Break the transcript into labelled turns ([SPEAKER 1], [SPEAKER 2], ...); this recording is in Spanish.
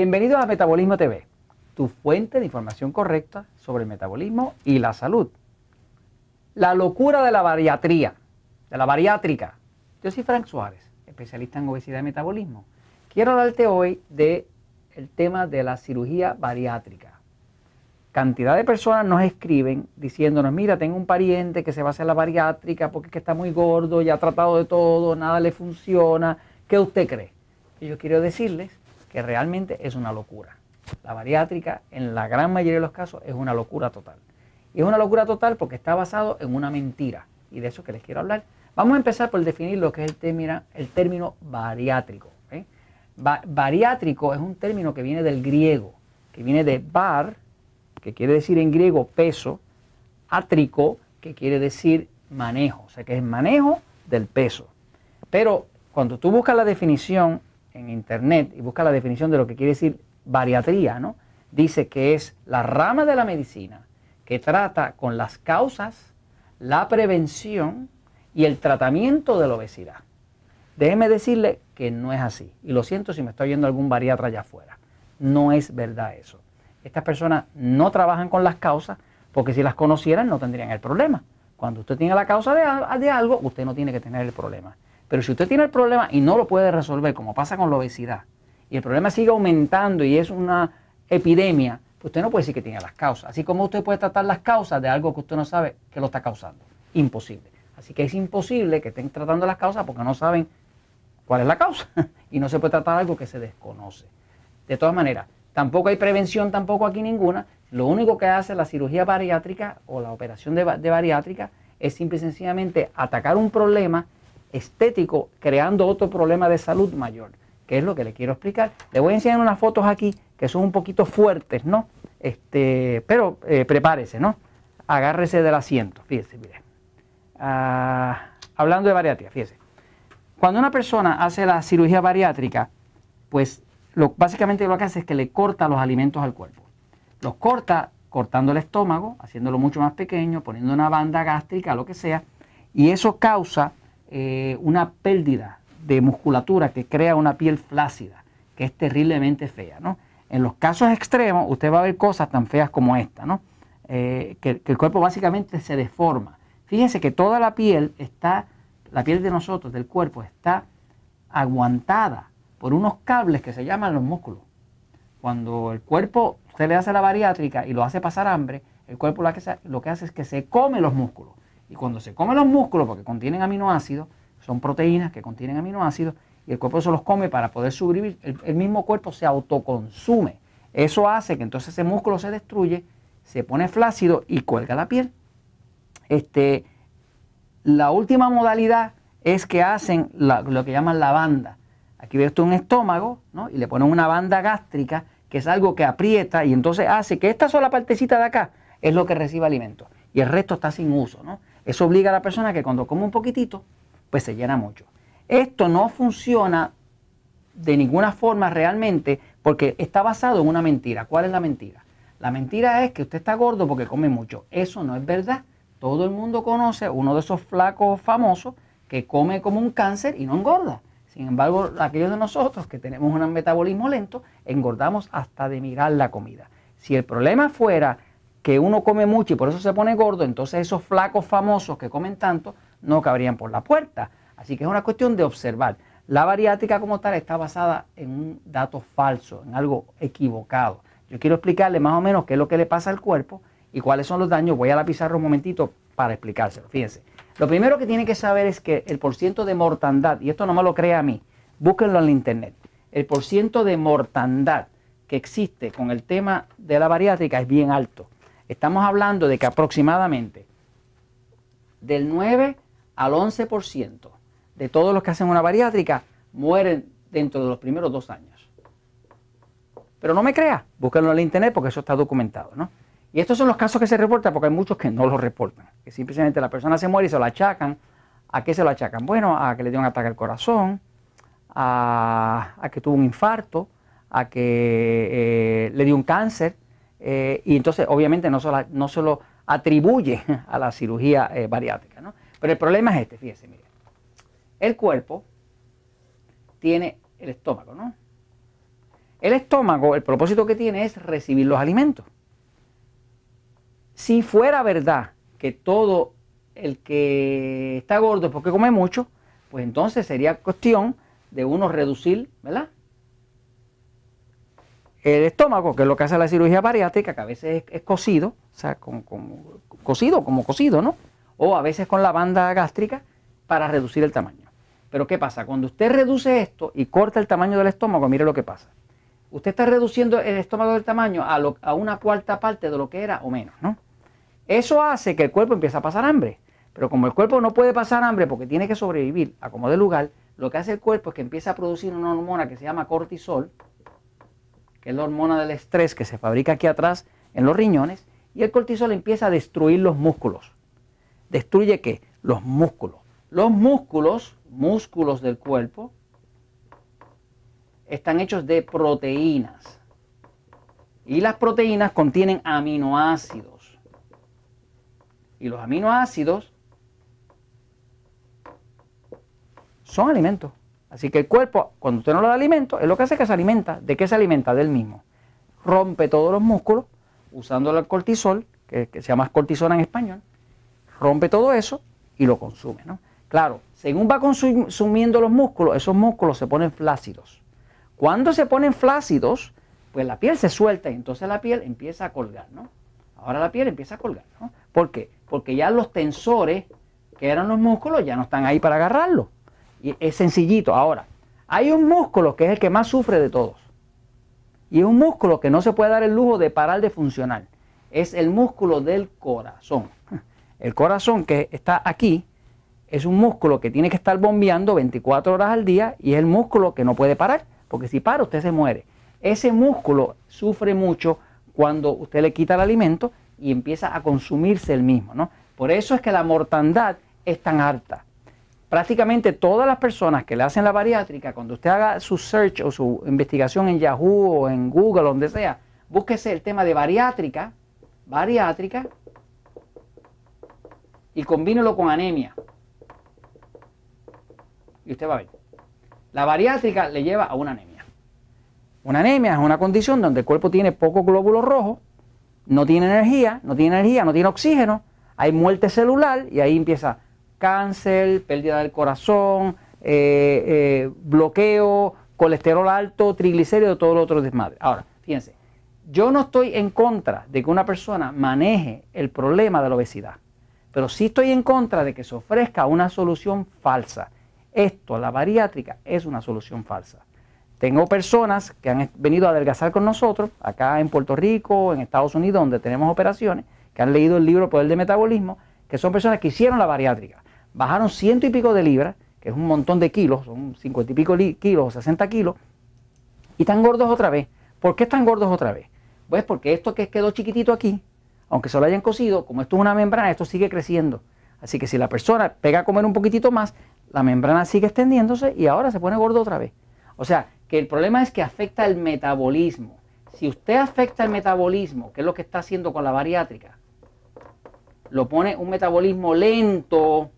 [SPEAKER 1] Bienvenidos a Metabolismo TV, tu fuente de información correcta sobre el metabolismo y la salud. La locura de la bariatría, de la bariátrica. Yo soy Frank Suárez, especialista en obesidad y metabolismo. Quiero hablarte hoy del el tema de la cirugía bariátrica cantidad de personas nos escriben diciéndonos, mira, tengo un pariente que se va a hacer la bariátrica porque es que está muy gordo, ya ha tratado de todo, nada le funciona. ¿Qué usted cree? Y yo quiero decirles que realmente es una locura. La bariátrica, en la gran mayoría de los casos, es una locura total. Y es una locura total porque está basado en una mentira. Y de eso que les quiero hablar. Vamos a empezar por definir lo que es el término, el término bariátrico. bariátrico es un término que viene del griego, que viene de bar, que quiere decir en griego peso, átrico, que quiere decir manejo, o sea que es manejo del peso. Pero cuando tú buscas la definición en internet y buscas la definición de lo que quiere decir bariatría, ¿no? dice que es la rama de la medicina que trata con las causas, la prevención y el tratamiento de la obesidad. Déjeme decirle que no es así. Y lo siento si me estoy oyendo algún bariatra allá afuera. No es verdad eso. Estas personas no trabajan con las causas porque si las conocieran no tendrían el problema. Cuando usted tiene la causa de, algo, usted no tiene que tener el problema. Pero si usted tiene el problema y no lo puede resolver, como pasa con la obesidad, y el problema sigue aumentando y es una epidemia, pues usted no puede decir que tiene las causas. Así como usted puede tratar las causas de algo que usted no sabe que lo está causando. Imposible. Así que es imposible que estén tratando las causas porque no saben cuál es la causa. y no se puede tratar algo que se desconoce. De todas maneras, Tampoco hay prevención, tampoco aquí ninguna. Lo único que hace la cirugía bariátrica o la operación de, bariátrica es simple y sencillamente atacar un problema estético creando otro problema de salud mayor, que es lo que le quiero explicar. Le voy a enseñar unas fotos aquí que son un poquito fuertes, ¿no? Este, pero eh, prepárese, ¿no? Agárrese del asiento, fíjese, mire. Ah, hablando de bariátrica, fíjese. Cuando una persona hace la cirugía bariátrica, pues básicamente lo que hace es que le corta los alimentos al cuerpo. Los corta cortando el estómago, haciéndolo mucho más pequeño, poniendo una banda gástrica, lo que sea, y eso causa eh, una pérdida de musculatura que crea una piel flácida, que es terriblemente fea. ¿no? En los casos extremos, usted va a ver cosas tan feas como esta, ¿no? Eh, que, el cuerpo básicamente se deforma. Fíjense que toda la piel está, la piel de nosotros, del cuerpo, está aguantada por unos cables que se llaman los músculos. Cuando el cuerpo, usted le hace la bariátrica y lo hace pasar hambre, el cuerpo lo que, lo que hace es que se come los músculos. Y cuando se come los músculos, porque contienen aminoácidos, son proteínas que contienen aminoácidos, y el cuerpo se los come para poder sobrevivir, el, mismo cuerpo se autoconsume. Eso hace que entonces ese músculo se destruye, se pone flácido y cuelga la piel. Este, la última modalidad es que hacen lo que llaman la banda. Aquí ve usted un estómago, ¿no? Y le ponen una banda gástrica, que es algo que aprieta y entonces hace que esta sola partecita de acá es lo que recibe alimento. Y el resto está sin uso, ¿no? Eso obliga a la persona que cuando come un poquitito, pues se llena mucho. Esto no funciona de ninguna forma realmente porque está basado en una mentira. ¿Cuál es la mentira? La mentira es que usted está gordo porque come mucho. Eso no es verdad. Todo el mundo conoce uno de esos flacos famosos que come como un cáncer y no engorda. Sin embargo, aquellos de nosotros que tenemos un metabolismo lento, engordamos hasta de mirar la comida. Si el problema fuera que uno come mucho y por eso se pone gordo, entonces esos flacos famosos que comen tanto no cabrían por la puerta. Así que es una cuestión de observar. La bariátrica como tal está basada en un dato falso, en algo equivocado. Yo quiero explicarle más o menos qué es lo que le pasa al cuerpo y cuáles son los daños. Voy a la pizarra un momentito para explicárselo. Fíjense. Lo primero que tiene que saber es que el porciento de mortandad, y esto no me lo crea a mí, búsquenlo en la internet, el porciento de mortandad que existe con el tema de la bariátrica es bien alto. Estamos hablando de que aproximadamente del 9 al 11% de todos los que hacen una bariátrica mueren dentro de los primeros dos años. Pero no me crea, búsquenlo en la internet porque eso está documentado, ¿no? Y estos son los casos que se reportan porque hay muchos que no los reportan. Que simplemente la persona se muere y se lo achacan. ¿A qué se lo achacan? Bueno, a que le dio un ataque al corazón, a, que tuvo un infarto, a que eh, le dio un cáncer. Eh, y entonces, obviamente, no se, no se lo atribuye a la cirugía eh, bariátrica. ¿no? Pero el problema es este, fíjese, mire. El cuerpo tiene el estómago, ¿no? El estómago, el propósito que tiene es recibir los alimentos. Si fuera verdad que todo el que está gordo es porque come mucho, pues entonces sería cuestión de uno reducir, ¿verdad? El estómago, que es lo que hace la cirugía bariátrica, que a veces es, cocido, o sea, como, cocido, como cocido, ¿no? O a veces con la banda gástrica para reducir el tamaño. Pero ¿qué pasa? Cuando usted reduce esto y corta el tamaño del estómago, mire lo que pasa. Usted está reduciendo el estómago del tamaño a, a una cuarta parte de lo que era o menos, ¿no? Eso hace que el cuerpo empiece a pasar hambre. Pero como el cuerpo no puede pasar hambre porque tiene que sobrevivir a como de lugar, lo que hace el cuerpo es que empieza a producir una hormona que se llama cortisol, es la hormona del estrés que se fabrica aquí atrás en los riñones, y el cortisol empieza a destruir los músculos. ¿Destruye qué? Los músculos. Los músculos, músculos del cuerpo, están hechos de proteínas. Y las proteínas contienen aminoácidos. Y los aminoácidos son alimentos. Así que el cuerpo, cuando usted no le da alimento, es lo que hace que se alimenta. ¿De qué se alimenta? Del mismo. Rompe todos los músculos usando el cortisol, que, se llama cortisona en español, rompe todo eso y lo consume. ¿no? Claro, según va consumiendo los músculos, esos músculos se ponen flácidos. Cuando se ponen flácidos, pues la piel se suelta y entonces la piel empieza a colgar. ¿no? Ahora la piel empieza a colgar. ¿no? ¿Por qué? Porque ya los tensores, que eran los músculos, ya no están ahí para agarrarlo. Y es sencillito. Ahora, hay un músculo que es el que más sufre de todos. Y es un músculo que no se puede dar el lujo de parar de funcionar. Es el músculo del corazón. El corazón que está aquí es un músculo que tiene que estar bombeando 24 horas al día y es el músculo que no puede parar, porque si para usted se muere. Ese músculo sufre mucho cuando usted le quita el alimento y empieza a consumirse el mismo. ¿no? Por eso es que la mortandad es tan alta prácticamente todas las personas que le hacen la bariátrica, cuando usted haga su search o su investigación en Yahoo o en Google, donde sea, búsquese el tema de bariátrica, bariátrica, y combínelo con anemia. Y usted va a ver. La bariátrica le lleva a una anemia. Una anemia es una condición donde el cuerpo tiene pocos glóbulos rojos, no tiene energía, no tiene energía, no tiene oxígeno, hay muerte celular y ahí empieza cáncer, pérdida del corazón, eh, eh, bloqueo, colesterol alto, triglicéridos, todo lo otro desmadre. Ahora, fíjense, yo no estoy en contra de que una persona maneje el problema de la obesidad, pero sí estoy en contra de que se ofrezca una solución falsa. Esto, la bariátrica, es una solución falsa. Tengo personas que han venido a adelgazar con nosotros, acá en Puerto Rico, en Estados Unidos, donde tenemos operaciones, que han leído el libro Poder de Metabolismo, que son personas que hicieron la bariátrica bajaron ciento y pico de libras, que es un montón de kilos, son cincuenta y pico kilos o 60 kilos, y están gordos otra vez. ¿Por qué están gordos otra vez? Pues porque esto que quedó chiquitito aquí, aunque se lo hayan cosido, como esto es una membrana, esto sigue creciendo. Así que si la persona pega a comer un poquitito más, la membrana sigue extendiéndose y ahora se pone gordo otra vez. O sea, que el problema es que afecta el metabolismo. Si usted afecta el metabolismo, que es lo que está haciendo con la bariátrica, lo pone un metabolismo lento,